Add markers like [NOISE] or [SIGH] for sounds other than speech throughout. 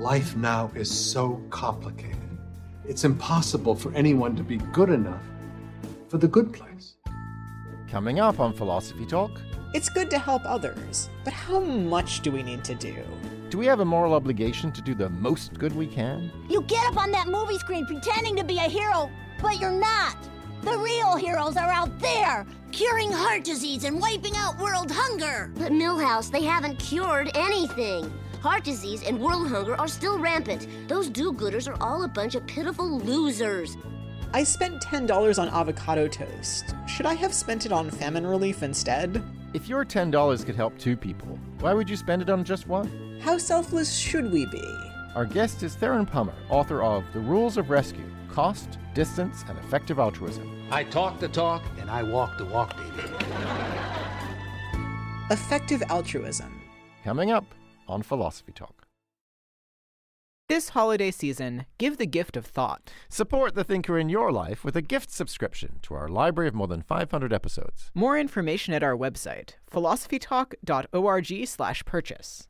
Life now is so complicated. It's impossible for anyone to be good enough for the good place. Coming up on Philosophy Talk, It's good to help others, but how much do we need to do? do we have a moral obligation to do the most good we can? You get up on that movie screen pretending to be a hero, but you're not. The real heroes are out there, curing heart disease and wiping out world hunger. But Milhouse, they haven't cured anything. Heart disease and world hunger are still rampant. Those do gooders are all a bunch of pitiful losers. I spent $10 on avocado toast. Should I have spent it on famine relief instead? If your $10 could help two people, why would you spend it on just one? How selfless should we be? Our guest is Theron Pummer, author of The Rules of Rescue Cost, Distance, and Effective Altruism. I talk the talk and I walk the walk, baby. Effective altruism. Coming up on Philosophy Talk. This holiday season, give the gift of thought. Support the thinker in your life with a gift subscription to our library of more than 500 episodes. More information at our website, philosophytalk.org/purchase.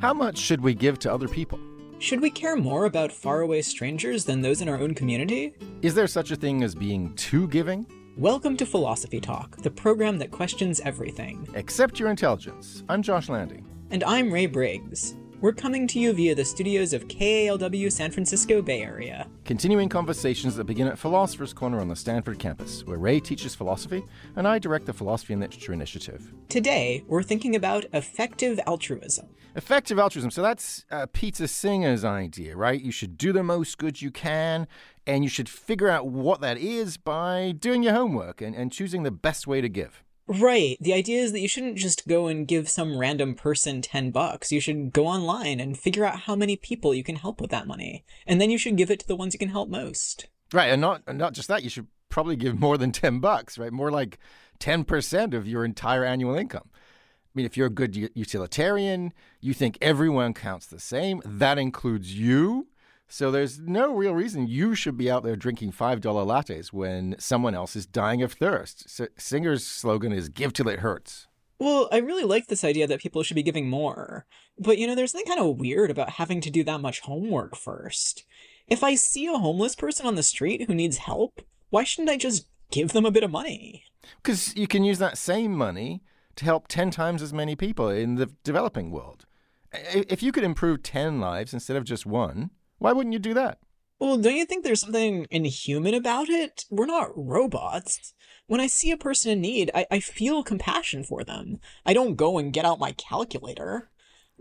How much should we give to other people? Should we care more about faraway strangers than those in our own community? Is there such a thing as being too giving? Welcome to Philosophy Talk, the program that questions everything. Accept your intelligence. I'm Josh Landy. And I'm Ray Briggs. We're coming to you via the studios of KALW San Francisco Bay Area. Continuing conversations that begin at Philosopher's Corner on the Stanford campus, where Ray teaches philosophy and I direct the Philosophy and Literature Initiative. Today, we're thinking about effective altruism. Effective altruism. So that's uh, Peter Singer's idea, right? You should do the most good you can, and you should figure out what that is by doing your homework and, and choosing the best way to give. Right. The idea is that you shouldn't just go and give some random person 10 bucks. You should go online and figure out how many people you can help with that money. And then you should give it to the ones you can help most. Right, and not and not just that, you should probably give more than 10 bucks, right? More like 10% of your entire annual income. I mean, if you're a good utilitarian, you think everyone counts the same, that includes you. So there's no real reason you should be out there drinking $5 lattes when someone else is dying of thirst. So Singer's slogan is give till it hurts. Well, I really like this idea that people should be giving more. But you know, there's something kind of weird about having to do that much homework first. If I see a homeless person on the street who needs help, why shouldn't I just give them a bit of money? Because you can use that same money to help 10 times as many people in the developing world. If you could improve 10 lives instead of just one, why wouldn't you do that? Well, don't you think there's something inhuman about it? We're not robots. When I see a person in need, I, I feel compassion for them. I don't go and get out my calculator.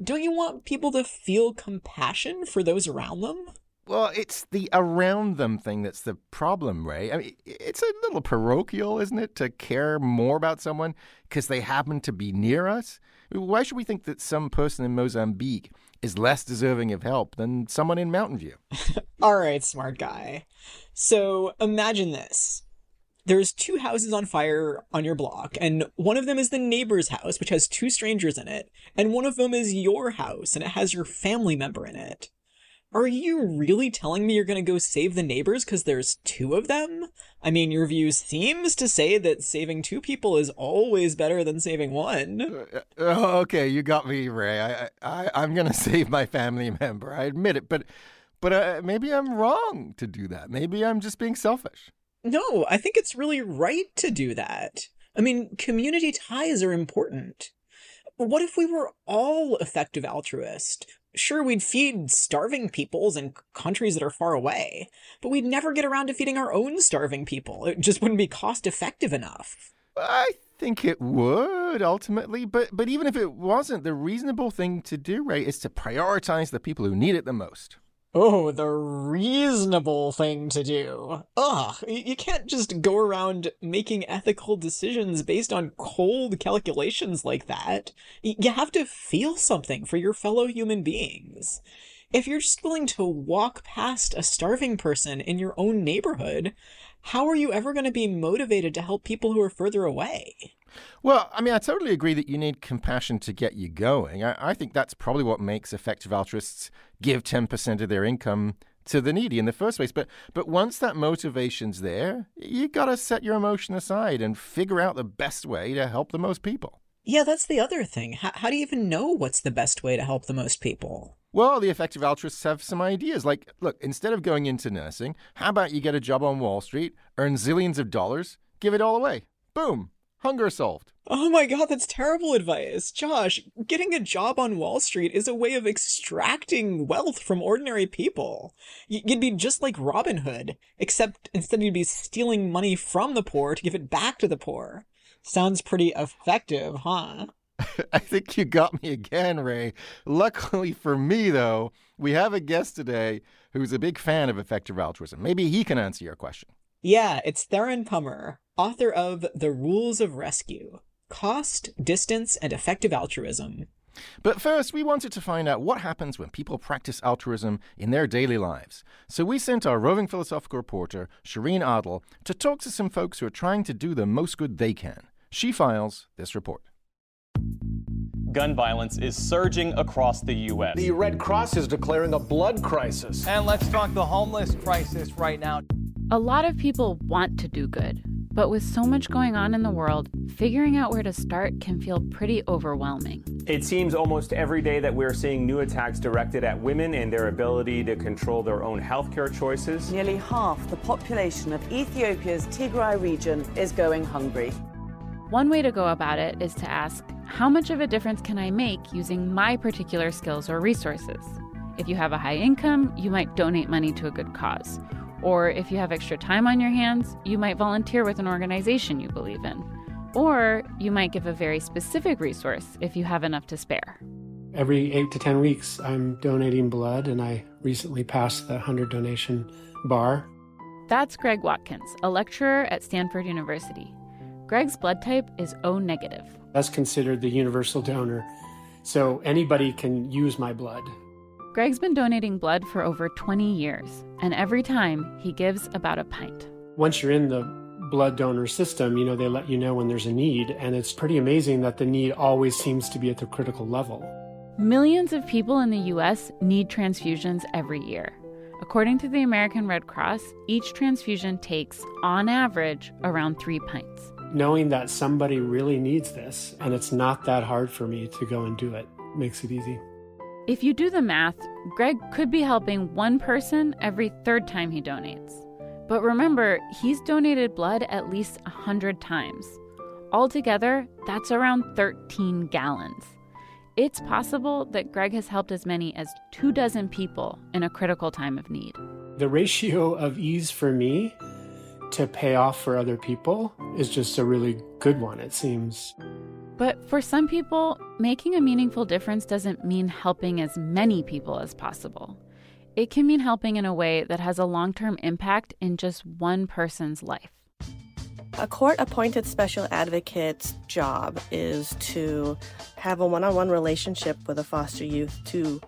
Don't you want people to feel compassion for those around them? Well, it's the around them thing that's the problem, Ray. I mean, it's a little parochial, isn't it, to care more about someone because they happen to be near us? Why should we think that some person in Mozambique is less deserving of help than someone in Mountain View? [LAUGHS] All right, smart guy. So imagine this. There's two houses on fire on your block, and one of them is the neighbor's house, which has two strangers in it, and one of them is your house, and it has your family member in it. Are you really telling me you're gonna go save the neighbors because there's two of them? I mean, your view seems to say that saving two people is always better than saving one. Oh, okay, you got me, Ray. I, I, I'm going [LAUGHS] to save my family member. I admit it, but, but uh, maybe I'm wrong to do that. Maybe I'm just being selfish. No, I think it's really right to do that. I mean, community ties are important. What if we were all effective altruists? Sure, we'd feed starving peoples in countries that are far away, but we'd never get around to feeding our own starving people. It just wouldn't be cost effective enough. I think it would ultimately, but but even if it wasn't, the reasonable thing to do, right, is to prioritize the people who need it the most. Oh, the reasonable thing to do. Ugh, you can't just go around making ethical decisions based on cold calculations like that. You have to feel something for your fellow human beings. If you're just willing to walk past a starving person in your own neighborhood, how are you ever going to be motivated to help people who are further away? Well, I mean, I totally agree that you need compassion to get you going. I, I think that's probably what makes effective altruists give 10% of their income to the needy in the first place. But but once that motivation's there, you got to set your emotion aside and figure out the best way to help the most people. Yeah, that's the other thing. How, how do you even know what's the best way to help the most people? Well, the effective altruists have some ideas. Like, look, instead of going into nursing, how about you get a job on Wall Street, earn zillions of dollars, give it all away? Boom, hunger solved. Oh my god, that's terrible advice. Josh, getting a job on Wall Street is a way of extracting wealth from ordinary people. You'd be just like Robin Hood, except instead you'd be stealing money from the poor to give it back to the poor. Sounds pretty effective, huh? [LAUGHS] I think you got me again, Ray. Luckily for me, though, we have a guest today who's a big fan of effective altruism. Maybe he can answer your question. Yeah, it's Theron Pummer, author of The Rules of Rescue Cost, Distance, and Effective Altruism. But first, we wanted to find out what happens when people practice altruism in their daily lives. So we sent our roving philosophical reporter, Shireen Adel, to talk to some folks who are trying to do the most good they can. She files this report. Gun violence is surging across the U.S. The Red Cross is declaring a blood crisis. And let's talk the homeless crisis right now. A lot of people want to do good, but with so much going on in the world, figuring out where to start can feel pretty overwhelming. It seems almost every day that we're seeing new attacks directed at women and their ability to control their own healthcare choices. Nearly half the population of Ethiopia's Tigray region is going hungry. One way to go about it is to ask, how much of a difference can I make using my particular skills or resources? If you have a high income, you might donate money to a good cause. Or if you have extra time on your hands, you might volunteer with an organization you believe in. Or you might give a very specific resource if you have enough to spare. Every eight to 10 weeks, I'm donating blood, and I recently passed the 100 donation bar. That's Greg Watkins, a lecturer at Stanford University. Greg's blood type is O negative. That's considered the universal donor, so anybody can use my blood. Greg's been donating blood for over 20 years, and every time he gives about a pint. Once you're in the blood donor system, you know, they let you know when there's a need, and it's pretty amazing that the need always seems to be at the critical level. Millions of people in the U.S. need transfusions every year. According to the American Red Cross, each transfusion takes, on average, around three pints knowing that somebody really needs this and it's not that hard for me to go and do it makes it easy. If you do the math, Greg could be helping one person every third time he donates. But remember, he's donated blood at least 100 times. Altogether, that's around 13 gallons. It's possible that Greg has helped as many as two dozen people in a critical time of need. The ratio of ease for me to pay off for other people is just a really good one, it seems. But for some people, making a meaningful difference doesn't mean helping as many people as possible. It can mean helping in a way that has a long term impact in just one person's life. A court appointed special advocate's job is to have a one on one relationship with a foster youth to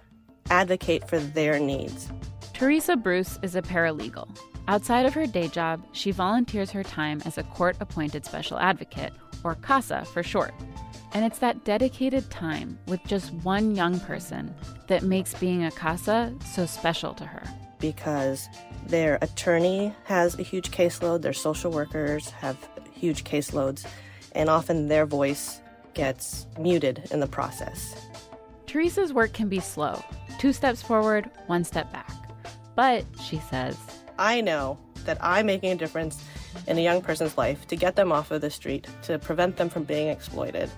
advocate for their needs. Teresa Bruce is a paralegal. Outside of her day job, she volunteers her time as a court appointed special advocate, or CASA for short. And it's that dedicated time with just one young person that makes being a CASA so special to her. Because their attorney has a huge caseload, their social workers have huge caseloads, and often their voice gets muted in the process. Teresa's work can be slow two steps forward, one step back. But, she says, I know that I'm making a difference in a young person's life to get them off of the street, to prevent them from being exploited.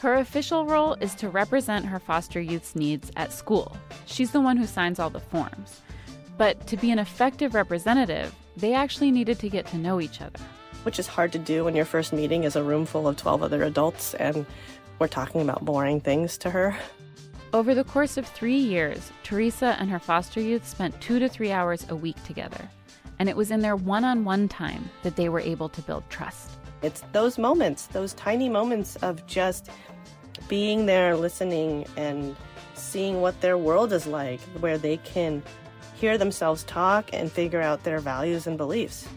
Her official role is to represent her foster youth's needs at school. She's the one who signs all the forms. But to be an effective representative, they actually needed to get to know each other. Which is hard to do when your first meeting is a room full of 12 other adults and we're talking about boring things to her. Over the course of three years, Teresa and her foster youth spent two to three hours a week together. And it was in their one on one time that they were able to build trust. It's those moments, those tiny moments of just being there, listening, and seeing what their world is like, where they can hear themselves talk and figure out their values and beliefs.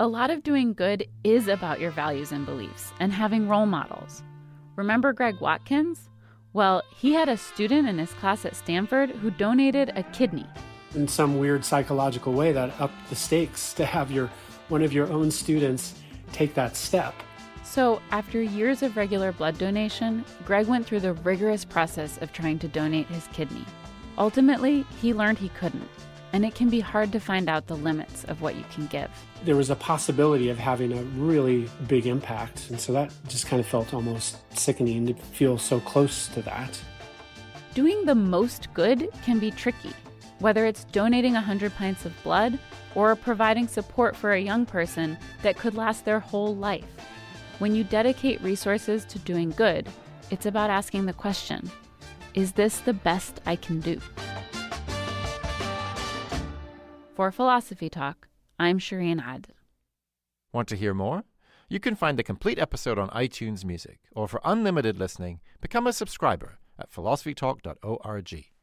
A lot of doing good is about your values and beliefs and having role models. Remember Greg Watkins? Well, he had a student in his class at Stanford who donated a kidney. In some weird psychological way, that upped the stakes to have your one of your own students take that step. So, after years of regular blood donation, Greg went through the rigorous process of trying to donate his kidney. Ultimately, he learned he couldn't, and it can be hard to find out the limits of what you can give. There was a possibility of having a really big impact, and so that just kind of felt almost sickening to feel so close to that. Doing the most good can be tricky, whether it's donating 100 pints of blood or providing support for a young person that could last their whole life. When you dedicate resources to doing good, it's about asking the question Is this the best I can do? For Philosophy Talk, I'm Shireen Ad. Want to hear more? You can find the complete episode on iTunes Music, or for unlimited listening, become a subscriber at philosophytalk.org.